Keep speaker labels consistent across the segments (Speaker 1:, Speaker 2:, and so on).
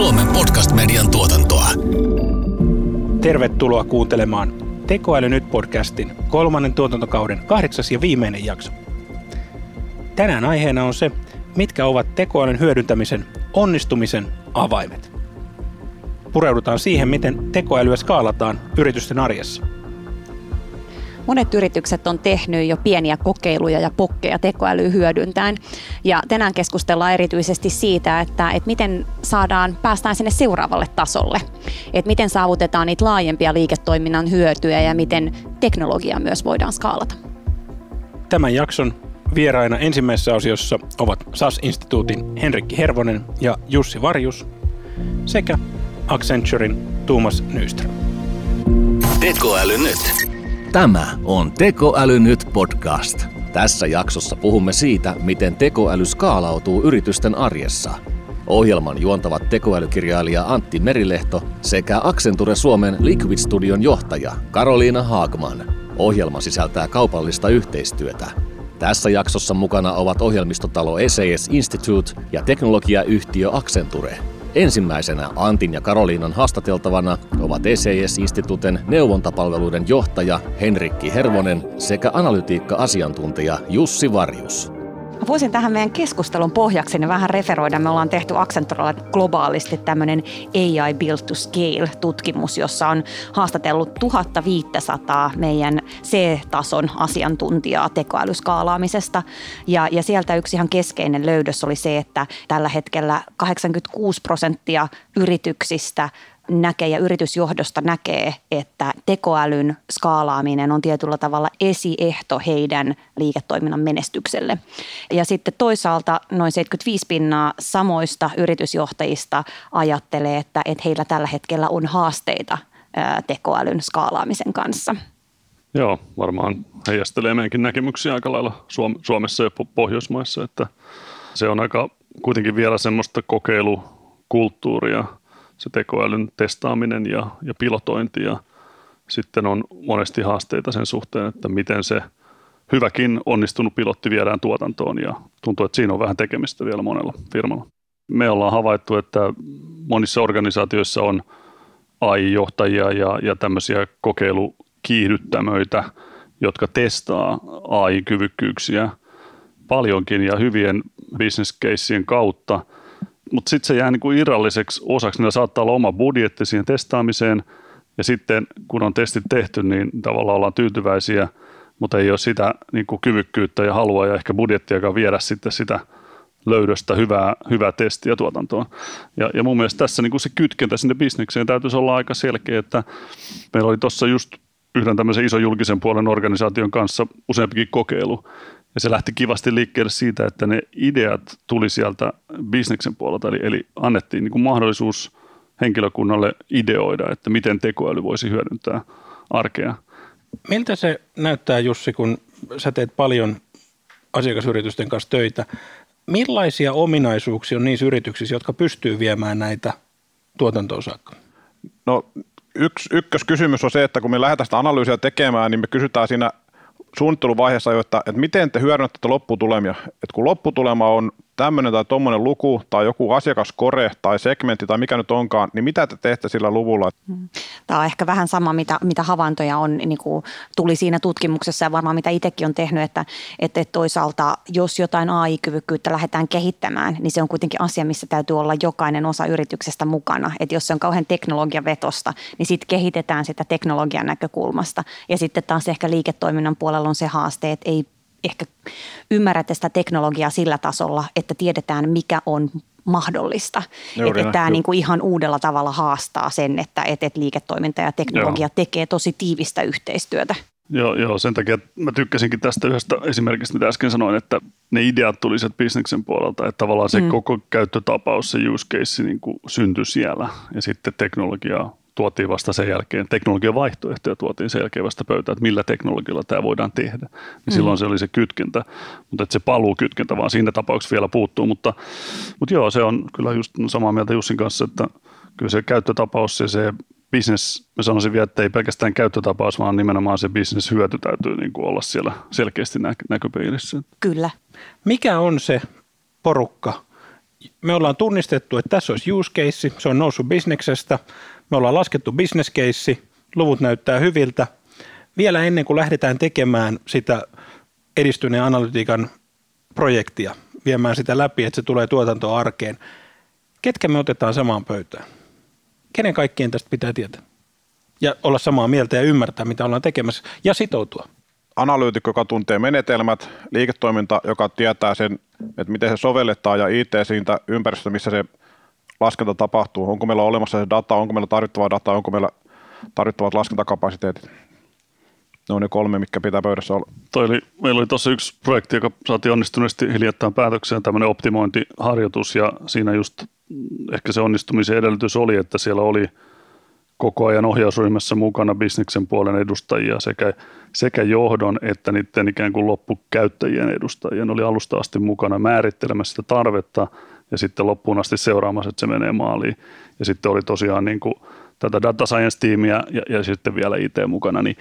Speaker 1: Suomen podcast-median tuotantoa.
Speaker 2: Tervetuloa kuuntelemaan Tekoäly nyt podcastin kolmannen tuotantokauden kahdeksas ja viimeinen jakso. Tänään aiheena on se, mitkä ovat tekoälyn hyödyntämisen onnistumisen avaimet. Pureudutaan siihen, miten tekoälyä skaalataan yritysten arjessa –
Speaker 3: Monet yritykset on tehnyt jo pieniä kokeiluja ja pokkeja tekoälyä hyödyntäen. Ja tänään keskustellaan erityisesti siitä, että, että miten saadaan, päästään sinne seuraavalle tasolle. Että miten saavutetaan niitä laajempia liiketoiminnan hyötyjä ja miten teknologiaa myös voidaan skaalata.
Speaker 2: Tämän jakson vieraina ensimmäisessä osiossa ovat SAS-instituutin Henrikki Hervonen ja Jussi Varjus sekä Accenturin Tuomas Nyström.
Speaker 1: Tekoäly nyt.
Speaker 4: Tämä on Tekoäly nyt podcast. Tässä jaksossa puhumme siitä, miten tekoäly skaalautuu yritysten arjessa. Ohjelman juontavat tekoälykirjailija Antti Merilehto sekä Accenture Suomen Liquid Studion johtaja Karoliina Haagman. Ohjelma sisältää kaupallista yhteistyötä. Tässä jaksossa mukana ovat ohjelmistotalo SAS Institute ja teknologiayhtiö Accenture – Ensimmäisenä Antin ja Karoliinan haastateltavana ovat ECS-instituuten neuvontapalveluiden johtaja Henrikki Hervonen sekä analytiikka-asiantuntija Jussi Varjus.
Speaker 3: Voisin tähän meidän keskustelun pohjaksi niin vähän referoida. Me ollaan tehty Accenturella globaalisti tämmöinen AI Build to Scale-tutkimus, jossa on haastatellut 1500 meidän C-tason asiantuntijaa tekoälyskaalaamisesta. Ja, ja sieltä yksi ihan keskeinen löydös oli se, että tällä hetkellä 86 prosenttia yrityksistä näkee ja yritysjohdosta näkee, että tekoälyn skaalaaminen on tietyllä tavalla esiehto heidän liiketoiminnan menestykselle. Ja sitten toisaalta noin 75 pinnaa samoista yritysjohtajista ajattelee, että, että heillä tällä hetkellä on haasteita tekoälyn skaalaamisen kanssa.
Speaker 5: Joo, varmaan heijastelee meidänkin näkemyksiä aika lailla Suomessa ja Pohjoismaissa, että se on aika kuitenkin vielä semmoista kokeilukulttuuria – se tekoälyn testaaminen ja, ja pilotointi ja sitten on monesti haasteita sen suhteen, että miten se hyväkin onnistunut pilotti viedään tuotantoon ja tuntuu, että siinä on vähän tekemistä vielä monella firmalla. Me ollaan havaittu, että monissa organisaatioissa on AI-johtajia ja, ja tämmöisiä kokeilukiihdyttämöitä, jotka testaa AI-kyvykkyyksiä paljonkin ja hyvien business kautta – mutta sitten se jää niin kuin irralliseksi osaksi. Niillä saattaa olla oma budjetti siihen testaamiseen ja sitten kun on testit tehty, niin tavallaan ollaan tyytyväisiä, mutta ei ole sitä niin kuin kyvykkyyttä ja halua ja ehkä budjettiakaan viedä sitten sitä löydöstä hyvää, hyvää testiä tuotantoon. Ja, ja mun mielestä tässä niin kuin se kytkentä sinne bisnekseen täytyisi olla aika selkeä, että meillä oli tuossa just yhden tämmöisen ison julkisen puolen organisaation kanssa useampikin kokeilu, ja se lähti kivasti liikkeelle siitä, että ne ideat tuli sieltä bisneksen puolelta, eli, eli annettiin niin kuin mahdollisuus henkilökunnalle ideoida, että miten tekoäly voisi hyödyntää arkea.
Speaker 2: Miltä se näyttää Jussi, kun sä teet paljon asiakasyritysten kanssa töitä? Millaisia ominaisuuksia on niissä yrityksissä, jotka pystyy viemään näitä tuotantoon saakka?
Speaker 6: No yksi, ykköskysymys on se, että kun me lähdetään sitä analyysiä tekemään, niin me kysytään siinä suunnitteluvaiheessa jo, että, että miten te hyödynnätte lopputulemia. Että kun lopputulema on tämmöinen tai tuommoinen luku tai joku asiakaskore tai segmentti tai mikä nyt onkaan, niin mitä te teette sillä luvulla? Mm.
Speaker 3: Tämä on ehkä vähän sama, mitä, mitä havaintoja on, niin kuin tuli siinä tutkimuksessa ja varmaan mitä itsekin on tehnyt, että, että toisaalta jos jotain AI-kyvykkyyttä lähdetään kehittämään, niin se on kuitenkin asia, missä täytyy olla jokainen osa yrityksestä mukana. Että jos se on kauhean teknologiavetosta, niin sitten kehitetään sitä teknologian näkökulmasta. Ja sitten taas ehkä liiketoiminnan puolella on se haaste, että ei ehkä ymmärrätte sitä teknologiaa sillä tasolla, että tiedetään mikä on mahdollista. Juuri että tämä niin kuin ihan uudella tavalla haastaa sen, että, että liiketoiminta ja teknologia joo. tekee tosi tiivistä yhteistyötä.
Speaker 5: Joo, joo, sen takia mä tykkäsinkin tästä yhdestä esimerkistä, mitä äsken sanoin, että ne ideat tuli sieltä bisneksen puolelta, että tavallaan se mm. koko käyttötapaus, se use case niin kuin syntyi siellä ja sitten teknologiaa tuotiin vasta sen jälkeen, teknologian vaihtoehtoja tuotiin sen jälkeen vasta pöytään, että millä teknologialla tämä voidaan tehdä. Niin mm. Silloin se oli se kytkentä, mutta että se paluu kytkentä vaan siinä tapauksessa vielä puuttuu, mutta, mutta joo, se on kyllä just samaa mieltä Jussin kanssa, että kyllä se käyttötapaus ja se business, mä sanoisin vielä, että ei pelkästään käyttötapaus, vaan nimenomaan se business-hyöty täytyy niin kuin olla siellä selkeästi nä- näköpiirissä.
Speaker 3: Kyllä.
Speaker 2: Mikä on se porukka, me ollaan tunnistettu, että tässä olisi use case, se on noussut bisneksestä, me ollaan laskettu case, luvut näyttää hyviltä. Vielä ennen kuin lähdetään tekemään sitä edistyneen analytiikan projektia, viemään sitä läpi, että se tulee tuotantoarkeen, ketkä me otetaan samaan pöytään? Kenen kaikkien tästä pitää tietää? Ja olla samaa mieltä ja ymmärtää, mitä ollaan tekemässä ja sitoutua
Speaker 6: analyytikko, joka tuntee menetelmät, liiketoiminta, joka tietää sen, että miten se sovelletaan ja IT siitä ympäristöstä, missä se laskenta tapahtuu. Onko meillä olemassa se data, onko meillä tarvittavaa dataa, onko meillä tarvittavat laskentakapasiteetit. Ne on ne kolme, mikä pitää pöydässä olla.
Speaker 5: Toi oli, meillä oli tuossa yksi projekti, joka saatiin onnistuneesti hiljattain päätökseen, tämmöinen optimointiharjoitus, ja siinä just ehkä se onnistumisen edellytys oli, että siellä oli – koko ajan ohjausryhmässä mukana bisneksen puolen edustajia sekä, sekä johdon että niiden ikään kuin loppukäyttäjien edustajia. Ne oli alusta asti mukana määrittelemässä sitä tarvetta ja sitten loppuun asti seuraamassa, että se menee maaliin. Ja sitten oli tosiaan niin kuin tätä data science-tiimiä ja, ja sitten vielä IT mukana, niin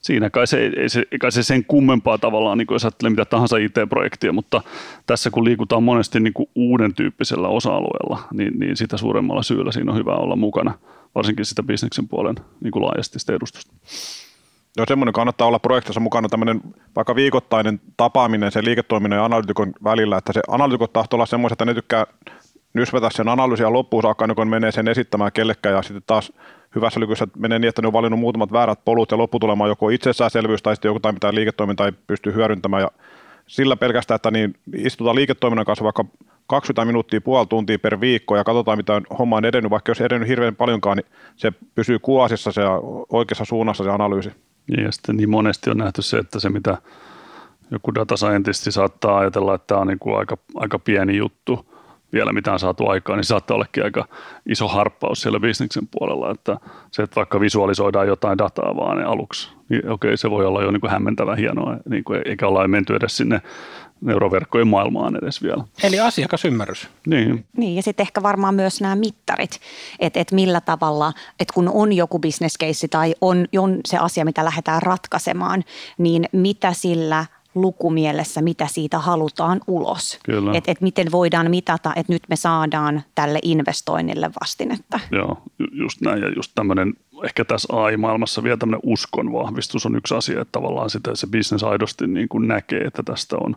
Speaker 5: siinä kai se, ei se, kai se sen kummempaa tavallaan, niin kuin jos ajattelee mitä tahansa IT-projektia, mutta tässä kun liikutaan monesti niin kuin uuden tyyppisellä osa-alueella, niin, niin sitä suuremmalla syyllä siinä on hyvä olla mukana – varsinkin sitä bisneksen puolen niin kuin laajasti sitä edustusta.
Speaker 6: Joo, semmoinen kannattaa olla projektissa mukana tämmöinen vaikka viikoittainen tapaaminen sen liiketoiminnan ja analytikon välillä, että se analytikot tahtoo olla semmoisia, että ne tykkää nysvätä sen analyysiä loppuun saakka, niin kun menee sen esittämään kellekään. Ja sitten taas hyvässä lykyssä menee niin, että ne on valinnut muutamat väärät polut ja lopputulema on joko itsestäänselvyys tai sitten joku tai mitä liiketoiminta ei pysty hyödyntämään. Ja sillä pelkästään, että niin istutaan liiketoiminnan kanssa vaikka 20 minuuttia, puoli tuntia per viikko ja katsotaan, mitä homma on edennyt, vaikka jos edennyt hirveän paljonkaan, niin se pysyy kuosissa se oikeassa suunnassa se analyysi.
Speaker 5: Ja sitten niin monesti on nähty se, että se mitä joku data scientisti saattaa ajatella, että tämä on niin kuin aika, aika pieni juttu, vielä mitä on saatu aikaa, niin saattaa ollakin aika iso harppaus siellä bisneksen puolella, että se, että vaikka visualisoidaan jotain dataa vaan aluksi, niin okei, se voi olla jo niin kuin hämmentävä hienoa, niin kuin, eikä olla menty edes sinne neuroverkkojen maailmaan edes vielä.
Speaker 2: Eli asiakasymmärrys.
Speaker 5: Niin.
Speaker 3: Niin, ja sitten ehkä varmaan myös nämä mittarit, että et millä tavalla, että kun on joku business case tai on, on se asia, mitä lähdetään ratkaisemaan, niin mitä sillä lukumielessä, mitä siitä halutaan ulos. Että et miten voidaan mitata, että nyt me saadaan tälle investoinnille vastinetta.
Speaker 5: Joo, just näin. Ja just tämmöinen, ehkä tässä AI-maailmassa vielä tämmöinen uskon vahvistus on yksi asia, että tavallaan sitä se business aidosti niin kuin näkee, että tästä on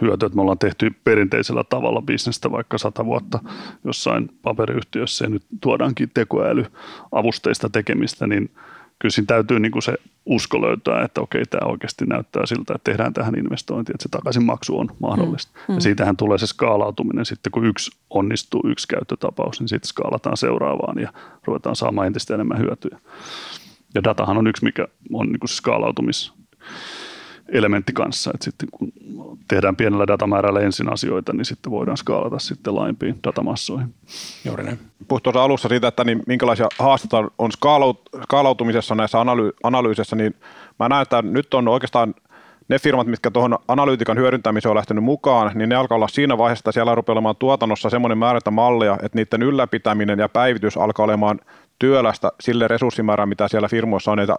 Speaker 5: hyötyä, että me ollaan tehty perinteisellä tavalla bisnestä vaikka sata vuotta jossain paperiyhtiössä ja nyt tuodaankin tekoälyavusteista tekemistä, niin kyllä siinä täytyy niin kuin se usko löytää, että okei, tämä oikeasti näyttää siltä, että tehdään tähän investointiin, että se takaisin maksu on mahdollista. Mm. Ja mm. siitähän tulee se skaalautuminen sitten, kun yksi onnistuu, yksi käyttötapaus, niin sitten skaalataan seuraavaan ja ruvetaan saamaan entistä enemmän hyötyä. Ja datahan on yksi, mikä on niin kuin se skaalautumis elementti kanssa, että sitten kun tehdään pienellä datamäärällä ensin asioita, niin sitten voidaan skaalata sitten laajempiin datamassoihin.
Speaker 2: Juuri näin.
Speaker 6: Puhuit tuossa alussa siitä, että niin minkälaisia haasteita on skaalautumisessa näissä analy- analyysissä, niin mä näen, että nyt on oikeastaan ne firmat, mitkä tuohon analyytikan hyödyntämiseen on lähtenyt mukaan, niin ne alkaa olla siinä vaiheessa, että siellä rupeaa olemaan tuotannossa semmoinen määrä malleja, että niiden ylläpitäminen ja päivitys alkaa olemaan työlästä sille resurssimäärään, mitä siellä firmoissa on. Että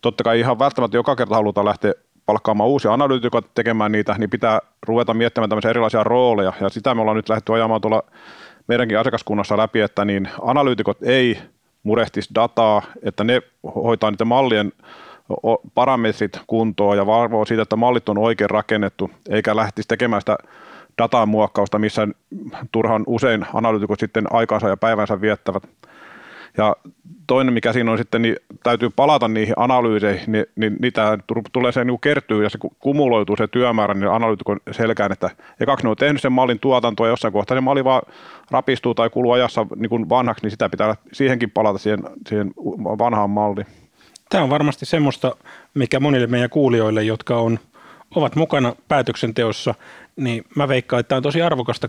Speaker 6: totta kai ihan välttämättä joka kerta halutaan lähteä palkkaamaan uusia analyytikoita tekemään niitä, niin pitää ruveta miettimään tämmöisiä erilaisia rooleja, ja sitä me ollaan nyt lähdetty ajamaan tuolla meidänkin asiakaskunnassa läpi, että niin analyytikot ei murehtisi dataa, että ne hoitaa niiden mallien parametrit kuntoon ja valvoo siitä, että mallit on oikein rakennettu, eikä lähtisi tekemään sitä datan muokkausta, missä turhan usein analyytikot sitten aikansa ja päivänsä viettävät. Ja toinen, mikä siinä on sitten, niin täytyy palata niihin analyyseihin, niin, niin niitä tulee se niin kertyy ja se kumuloituu se työmäärä niin analyytikon selkään, että ekaksi ne on tehnyt sen mallin tuotantoa jossain kohtaa se malli vaan rapistuu tai kuluu ajassa niin kuin vanhaksi, niin sitä pitää siihenkin palata siihen, siihen vanhaan malliin.
Speaker 2: Tämä on varmasti semmoista, mikä monille meidän kuulijoille, jotka on, ovat mukana päätöksenteossa, niin mä veikkaan, että tämä on tosi arvokasta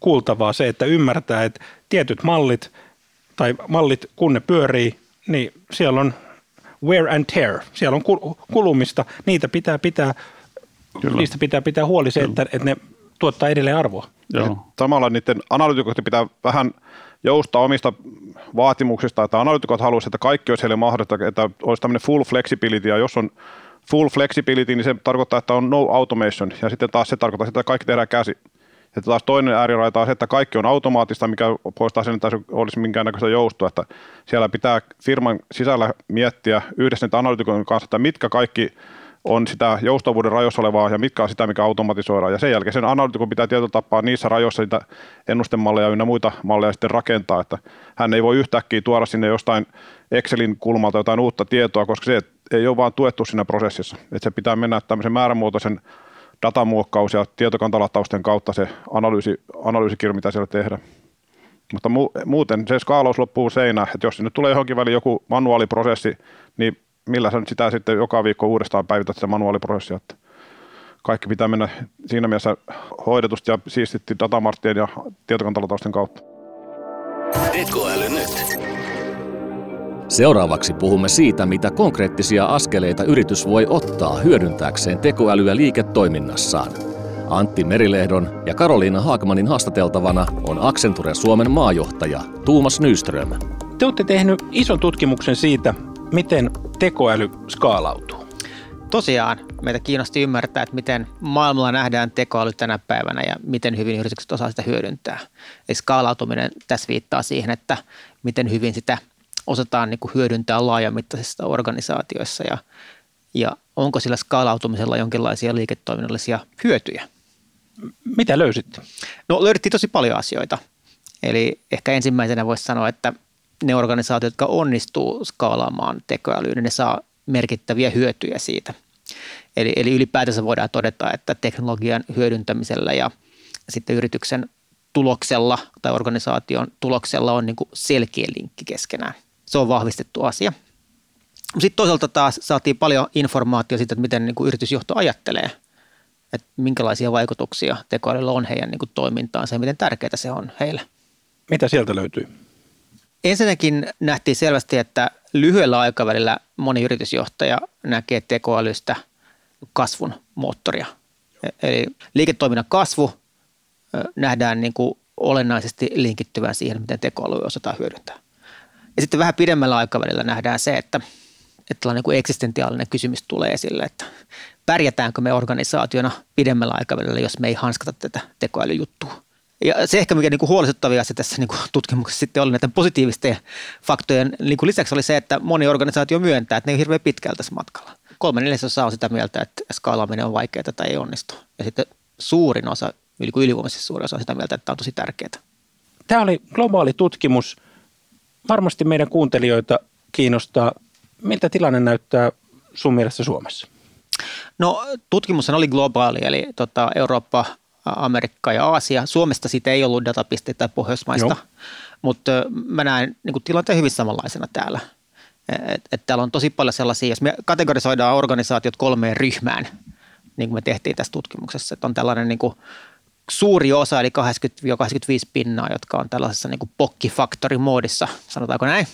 Speaker 2: kuultavaa se, että ymmärtää, että tietyt mallit – tai mallit, kun ne pyörii, niin siellä on wear and tear, siellä on kulumista, niitä pitää pitää, Kyllä. niistä pitää pitää huoli se, että, että ne tuottaa edelleen arvoa.
Speaker 6: Joo. Samalla niiden analytikoiden pitää vähän joustaa omista vaatimuksista, että analytikot haluaisivat, että kaikki olisi heille mahdollista, että olisi tämmöinen full flexibility, ja jos on full flexibility, niin se tarkoittaa, että on no automation, ja sitten taas se tarkoittaa, että kaikki tehdään käsi. Sitten taas toinen ääriraita on se, että kaikki on automaattista, mikä poistaa sen, että olisi minkäännäköistä joustoa. Että siellä pitää firman sisällä miettiä yhdessä niitä analytikon kanssa, että mitkä kaikki on sitä joustavuuden rajoissa olevaa ja mitkä on sitä, mikä automatisoidaan. Ja sen jälkeen sen analytikon pitää tietyllä tapaa niissä rajoissa niitä ennustemalleja ynnä muita malleja sitten rakentaa, että hän ei voi yhtäkkiä tuoda sinne jostain Excelin kulmalta jotain uutta tietoa, koska se ei ole vaan tuettu siinä prosessissa. Että se pitää mennä tämmöisen määrämuotoisen datamuokkaus ja tietokantalatausten kautta se analyysi, analyysikirja, mitä siellä tehdään. Mutta mu- muuten se skaalaus loppuu seinään, että jos nyt tulee johonkin väliin joku manuaaliprosessi, niin millä sä nyt sitä sitten joka viikko uudestaan päivität sitä manuaaliprosessia, että kaikki pitää mennä siinä mielessä hoidetusti ja siistitti datamarttien ja tietokantalatausten kautta.
Speaker 1: Tekoäly nyt.
Speaker 4: Seuraavaksi puhumme siitä, mitä konkreettisia askeleita yritys voi ottaa hyödyntääkseen tekoälyä liiketoiminnassaan. Antti Merilehdon ja Karoliina Haakmanin haastateltavana on Accenture Suomen maajohtaja Tuumas Nyström.
Speaker 2: Te olette tehnyt ison tutkimuksen siitä, miten tekoäly skaalautuu.
Speaker 7: Tosiaan meitä kiinnosti ymmärtää, että miten maailmalla nähdään tekoäly tänä päivänä ja miten hyvin yritykset osaa sitä hyödyntää. Eli skaalautuminen tässä viittaa siihen, että miten hyvin sitä osataan niin kuin hyödyntää laajamittaisissa organisaatioissa ja, ja onko sillä skaalautumisella jonkinlaisia liiketoiminnallisia hyötyjä.
Speaker 2: Mitä löysitte?
Speaker 7: No löydettiin tosi paljon asioita. Eli ehkä ensimmäisenä voisi sanoa, että ne organisaatiot, jotka onnistuu skaalaamaan tekoälyyn, niin ne saa merkittäviä hyötyjä siitä. Eli, eli ylipäätänsä voidaan todeta, että teknologian hyödyntämisellä ja sitten yrityksen tuloksella tai organisaation tuloksella on niin kuin selkeä linkki keskenään. Se on vahvistettu asia. Sitten toisaalta taas saatiin paljon informaatiota siitä, että miten niin kuin yritysjohto ajattelee, että minkälaisia vaikutuksia tekoälyllä on heidän niin kuin toimintaansa ja miten tärkeää se on heille.
Speaker 2: Mitä sieltä löytyy?
Speaker 7: Ensinnäkin nähtiin selvästi, että lyhyellä aikavälillä moni yritysjohtaja näkee tekoälystä kasvun moottoria. Eli liiketoiminnan kasvu nähdään niin kuin olennaisesti linkittyvän siihen, miten tekoälyä osataan hyödyntää. Ja sitten vähän pidemmällä aikavälillä nähdään se, että, että tällainen niin eksistentiaalinen kysymys tulee esille, että pärjätäänkö me organisaationa pidemmällä aikavälillä, jos me ei hanskata tätä tekoälyjuttua. Ja se ehkä, mikä niin kuin huolestuttavia asia tässä niin kuin tutkimuksessa sitten oli näiden positiivisten faktojen niin kuin lisäksi oli se, että moni organisaatio myöntää, että ne on hirveän pitkältä tässä matkalla. Kolme neljäsosaa on sitä mieltä, että skaalaaminen on vaikeaa tai ei onnistu. Ja sitten suurin osa, yli kuin ylivoimaisesti suuri osa on sitä mieltä, että tämä on tosi tärkeää.
Speaker 2: Tämä oli globaali tutkimus. Varmasti meidän kuuntelijoita kiinnostaa, miltä tilanne näyttää sun mielestä Suomessa?
Speaker 7: No tutkimus oli globaali, eli tota, Eurooppa, Amerikka ja Aasia. Suomesta siitä ei ollut datapisteitä tai Pohjoismaista, Joo. mutta mä näen niin tilanteen hyvin samanlaisena täällä. Et, et täällä on tosi paljon sellaisia, jos me kategorisoidaan organisaatiot kolmeen ryhmään, niin kuin me tehtiin tässä tutkimuksessa, että on tällainen niin kuin suuri osa, eli 80-85 pinnaa, jotka on tällaisessa niin pokkifaktorimoodissa, sanotaanko näin.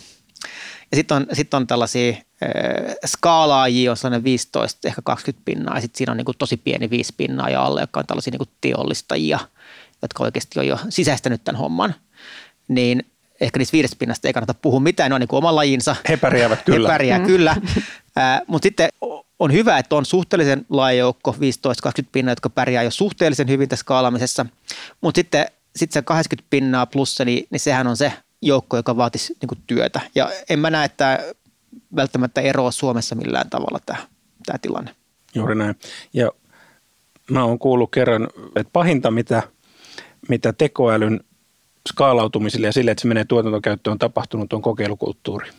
Speaker 7: Ja sitten on, sit on tällaisia skaalaajia on sellainen 15, ehkä 20 pinnaa, ja sitten siinä on niin kuin tosi pieni 5 pinnaa ja alle, jotka on tällaisia niin kuin teollistajia, jotka oikeasti on jo sisäistänyt tämän homman. Niin ehkä niistä viidestä pinnasta ei kannata puhua mitään, ne on niin kuin oman lajinsa.
Speaker 2: He pärjäävät kyllä.
Speaker 7: He pärjää mm. kyllä. Mutta sitten on hyvä, että on suhteellisen laaja joukko, 15-20 pinnaa, jotka pärjää jo suhteellisen hyvin tässä skaalaamisessa. Mutta sitten sit se 80 pinnaa plussa, niin, niin sehän on se joukko, joka vaatisi niin työtä. Ja en mä näe, että välttämättä eroa Suomessa millään tavalla tämä, tämä tilanne.
Speaker 2: Juuri näin. Ja mä oon kuullut kerran, että pahinta mitä, mitä tekoälyn skaalautumiselle ja sille, että se menee tuotantokäyttöön on tapahtunut, on kokeilukulttuuri.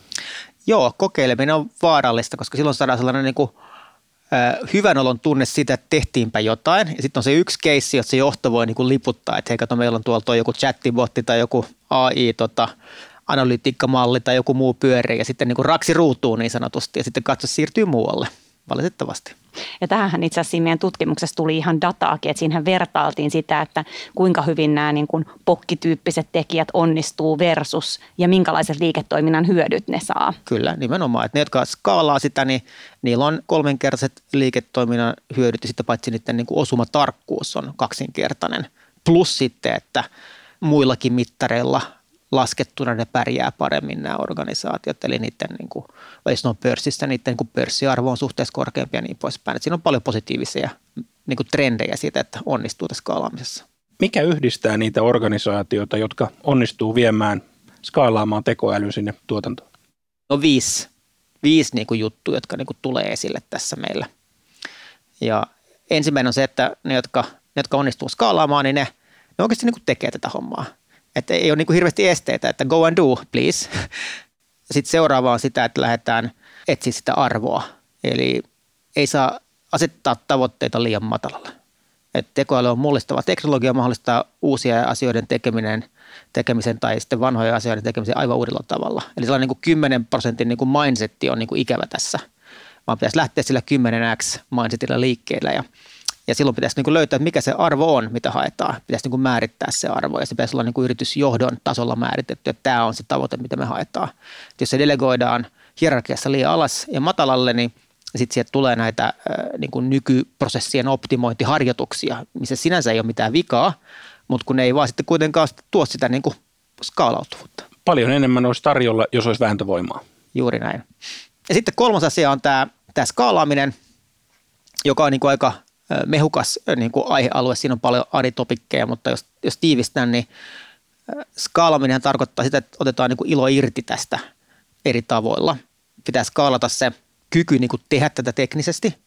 Speaker 7: Joo, kokeileminen on vaarallista, koska silloin saadaan sellainen niin kuin, äh, hyvän olon tunne siitä, että tehtiinpä jotain. Ja sitten on se yksi keissi, että se johto voi niin kuin liputtaa, että hei kato, meillä on tuolla joku chattibotti tai joku AI tota, analytiikkamalli tai joku muu pyörii. Ja sitten niin kuin raksi ruutuu niin sanotusti. Ja sitten katso siirtyy muualle valitettavasti.
Speaker 3: Ja tähän itse asiassa meidän tutkimuksessa tuli ihan dataakin, että siinähän vertailtiin sitä, että kuinka hyvin nämä niin kuin pokkityyppiset tekijät onnistuu versus ja minkälaiset liiketoiminnan hyödyt ne saa.
Speaker 7: Kyllä, nimenomaan. Että ne, jotka skaalaa sitä, niin niillä on kolmenkertaiset liiketoiminnan hyödyt ja sitten paitsi niiden niin kuin osumatarkkuus on kaksinkertainen. Plus sitten, että muillakin mittareilla laskettuna ne pärjää paremmin nämä organisaatiot, eli niiden, niin kuin, jos ne on pörssissä, niiden niin kuin pörssiarvo on suhteessa korkeampi ja niin poispäin. Et siinä on paljon positiivisia niin kuin trendejä siitä, että onnistuu tässä skaalaamisessa.
Speaker 2: Mikä yhdistää niitä organisaatioita, jotka onnistuu viemään, skaalaamaan tekoäly sinne tuotantoon?
Speaker 7: No viisi, viisi niin kuin juttuja, jotka niin kuin tulee esille tässä meillä. Ja ensimmäinen on se, että ne, jotka, ne, jotka onnistuu skaalaamaan, niin ne, ne oikeasti niin kuin tekee tätä hommaa. Että ei ole niin kuin hirveästi esteitä, että go and do, please. Sitten seuraava on sitä, että lähdetään etsiä sitä arvoa. Eli ei saa asettaa tavoitteita liian matalalle. Et tekoäly on mullistava teknologia, mahdollistaa uusia asioiden tekeminen, tekemisen tai sitten vanhoja asioiden tekemisen aivan uudella tavalla. Eli sellainen niin kuin 10 prosentin niin mindsetti on niin kuin ikävä tässä, vaan pitäisi lähteä sillä 10x mindsetillä liikkeelle ja, ja silloin pitäisi niin kuin löytää, että mikä se arvo on, mitä haetaan. Pitäisi niin kuin määrittää se arvo ja se pitäisi olla niin kuin yritysjohdon tasolla määritetty, että tämä on se tavoite, mitä me haetaan. Et jos se delegoidaan hierarkiassa liian alas ja matalalle, niin sitten sieltä tulee näitä niin kuin nykyprosessien optimointiharjoituksia, missä sinänsä ei ole mitään vikaa, mutta kun ne ei vaan sitten kuitenkaan tuo sitä niin kuin skaalautuvuutta.
Speaker 2: Paljon enemmän olisi tarjolla, jos olisi vääntövoimaa.
Speaker 7: Juuri näin. Ja sitten kolmas asia on tämä, tämä skaalaaminen, joka on niin kuin aika mehukas niin kuin aihealue. Siinä on paljon aditopikkeja, mutta jos, jos tiivistän, niin skaalaaminen tarkoittaa sitä, että otetaan niin kuin ilo irti tästä eri tavoilla. Pitää skaalata se kyky niin kuin tehdä tätä teknisesti.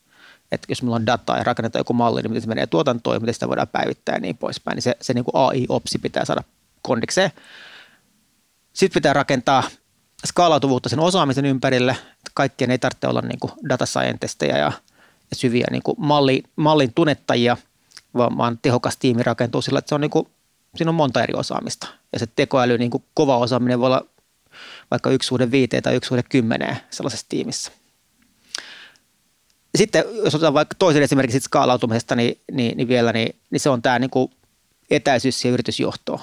Speaker 7: Että jos meillä on dataa ja rakennetaan joku malli, niin miten se menee tuotantoon ja miten sitä voidaan päivittää ja niin poispäin, niin se, se niin kuin AI-opsi pitää saada kondikseen. Sitten pitää rakentaa skaalautuvuutta sen osaamisen ympärille. Kaikkien ei tarvitse olla niin kuin data scientisteja ja, ja syviä niin kuin malli, mallin tunnettajia, vaan, vaan tehokas tiimi rakentuu sillä, että se on niin kuin, siinä on monta eri osaamista. Ja se tekoäly, niin kuin kova osaaminen voi olla vaikka yksi suhde viiteen tai yksi suhde kymmeneen sellaisessa tiimissä. Sitten jos otetaan vaikka toisen esimerkiksi skaalautumisesta, niin, niin, niin vielä, niin, niin se on tämä niin kuin etäisyys ja yritysjohtoa.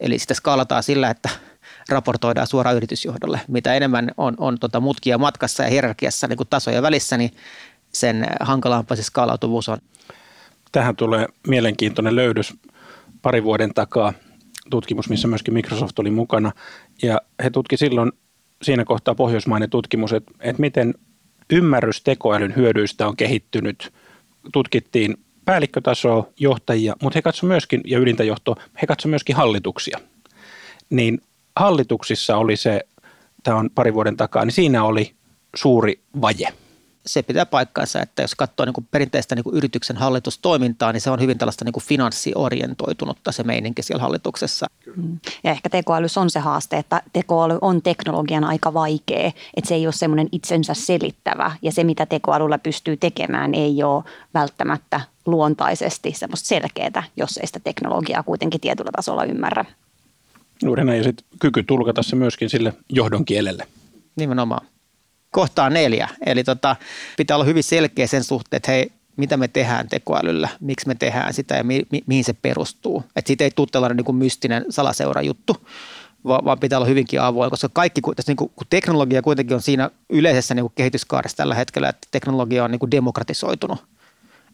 Speaker 7: Eli sitä skaalataan sillä, että raportoidaan suoraan yritysjohdolle. Mitä enemmän on, on tota mutkia matkassa ja hierarkiassa niin kuin tasoja välissä, niin sen hankalampaa se skaalautuvuus on.
Speaker 2: Tähän tulee mielenkiintoinen löydös pari vuoden takaa tutkimus, missä myöskin Microsoft oli mukana. Ja he tutki silloin siinä kohtaa pohjoismainen tutkimus, että, että miten ymmärrys tekoälyn hyödyistä on kehittynyt. Tutkittiin päällikkötasoa, johtajia, mutta he katsoivat myöskin, ja ylintä johtoa, he katsoivat myöskin hallituksia. Niin hallituksissa oli se, tämä on pari vuoden takaa, niin siinä oli suuri vaje –
Speaker 7: se pitää paikkaansa, että jos katsoo niin kuin perinteistä niin kuin yrityksen hallitustoimintaa, niin se on hyvin tällaista niin kuin finanssiorientoitunutta se meininki siellä hallituksessa.
Speaker 3: Mm. Ja ehkä tekoälys on se haaste, että tekoäly on teknologian aika vaikea, että se ei ole semmoinen itsensä selittävä ja se mitä tekoälyllä pystyy tekemään ei ole välttämättä luontaisesti semmoista selkeää, jos ei sitä teknologiaa kuitenkin tietyllä tasolla ymmärrä.
Speaker 2: Juuri näin ja sitten kyky tulkata se myöskin sille johdon kielelle.
Speaker 7: Nimenomaan kohtaa neljä. Eli tota, pitää olla hyvin selkeä sen suhteen, että hei, mitä me tehdään tekoälyllä, miksi me tehdään sitä ja mi- mi- mihin se perustuu. Että siitä ei tule tällainen niin kuin mystinen salaseurajuttu, vaan, vaan pitää olla hyvinkin avoin, koska kaikki, tässä niin kuin, kun teknologia kuitenkin on siinä yleisessä niin kuin kehityskaaressa tällä hetkellä, että teknologia on niin kuin demokratisoitunut.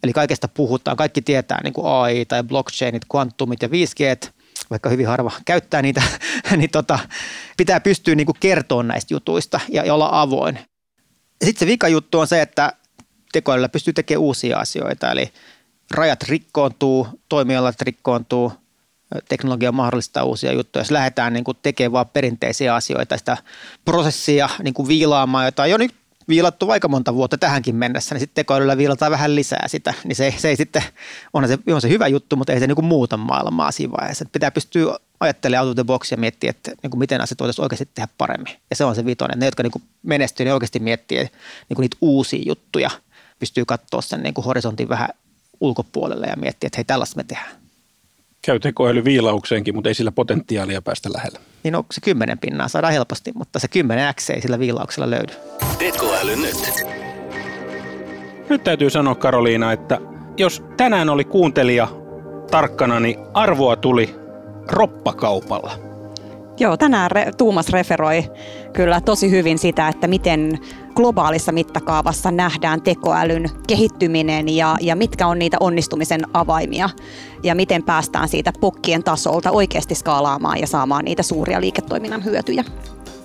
Speaker 7: Eli kaikesta puhutaan, kaikki tietää niin kuin AI tai blockchainit, kvantumit ja 5G, vaikka hyvin harva käyttää niitä, niin tota, pitää pystyä niin kuin kertoa näistä jutuista ja, ja olla avoin. Sitten se vika juttu on se, että tekoälyllä pystyy tekemään uusia asioita, eli rajat rikkoontuu, toimialat rikkoontuu, teknologia mahdollistaa uusia juttuja. Jos lähdetään niin kuin tekemään vain perinteisiä asioita, sitä prosessia niin kuin viilaamaan, jota jo nyt viilattu aika monta vuotta tähänkin mennessä, niin sitten tekoälyllä viilataan vähän lisää sitä, niin se, se ei sitten, onhan se, on se hyvä juttu, mutta ei se niin kuin muuta maailmaa siinä vaiheessa. Pitää pystyä ajattelemaan out of the box ja miettiä, että niin kuin miten asiat voitaisiin oikeasti tehdä paremmin. Ja se on se vitonen. Ne, jotka niin kuin menestyy, ne oikeasti miettii niin kuin niitä uusia juttuja, pystyy katsoa sen niin kuin horisontin vähän ulkopuolelle ja miettiä, että hei, tällaista me tehdään.
Speaker 2: Käy tekoäly viilaukseenkin, mutta ei sillä potentiaalia päästä lähellä.
Speaker 7: Niin no, se kymmenen pinnaa saadaan helposti, mutta se 10 X ei sillä viilauksella löydy.
Speaker 1: Tekoäly nyt.
Speaker 2: Nyt täytyy sanoa Karoliina, että jos tänään oli kuuntelija tarkkana, niin arvoa tuli roppakaupalla.
Speaker 3: Joo, tänään re- Tuumas referoi kyllä tosi hyvin sitä, että miten globaalissa mittakaavassa nähdään tekoälyn kehittyminen ja, ja mitkä on niitä onnistumisen avaimia ja miten päästään siitä pokkien tasolta oikeasti skaalaamaan ja saamaan niitä suuria liiketoiminnan hyötyjä.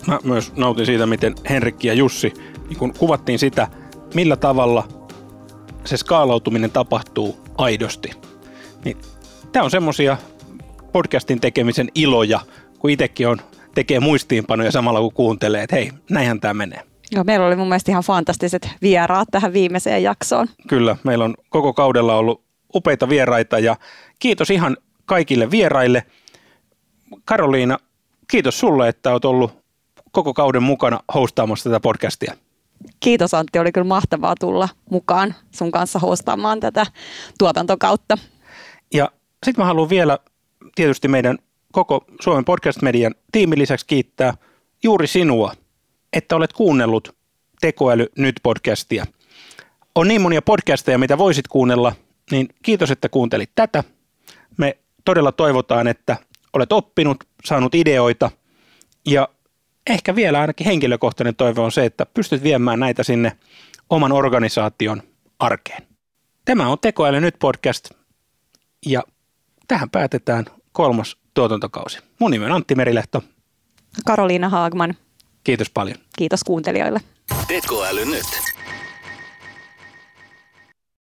Speaker 2: Mä myös nautin siitä, miten Henrikki ja Jussi niin kun kuvattiin sitä, millä tavalla se skaalautuminen tapahtuu aidosti. Niin Tämä on semmoisia podcastin tekemisen iloja, kun itsekin on tekee muistiinpanoja samalla kun kuuntelee, että hei, näinhän tämä menee.
Speaker 3: Joo, meillä oli mun mielestä ihan fantastiset vieraat tähän viimeiseen jaksoon.
Speaker 2: Kyllä, meillä on koko kaudella ollut upeita vieraita ja kiitos ihan kaikille vieraille. Karoliina, kiitos sulle, että olet ollut koko kauden mukana hostaamassa tätä podcastia.
Speaker 3: Kiitos Antti, oli kyllä mahtavaa tulla mukaan sun kanssa hostaamaan tätä tuotantokautta.
Speaker 2: Ja sitten mä haluan vielä tietysti meidän koko Suomen podcast-median tiimin lisäksi kiittää juuri sinua, että olet kuunnellut Tekoäly nyt podcastia. On niin monia podcasteja, mitä voisit kuunnella, niin kiitos, että kuuntelit tätä. Me todella toivotaan, että olet oppinut, saanut ideoita ja ehkä vielä ainakin henkilökohtainen toive on se, että pystyt viemään näitä sinne oman organisaation arkeen. Tämä on Tekoäly nyt podcast ja tähän päätetään kolmas tuotantokausi. Mun nimi on Antti Merilehto.
Speaker 3: Karoliina Haagman.
Speaker 2: Kiitos paljon.
Speaker 3: Kiitos kuuntelijoille.
Speaker 1: Tekoäly nyt.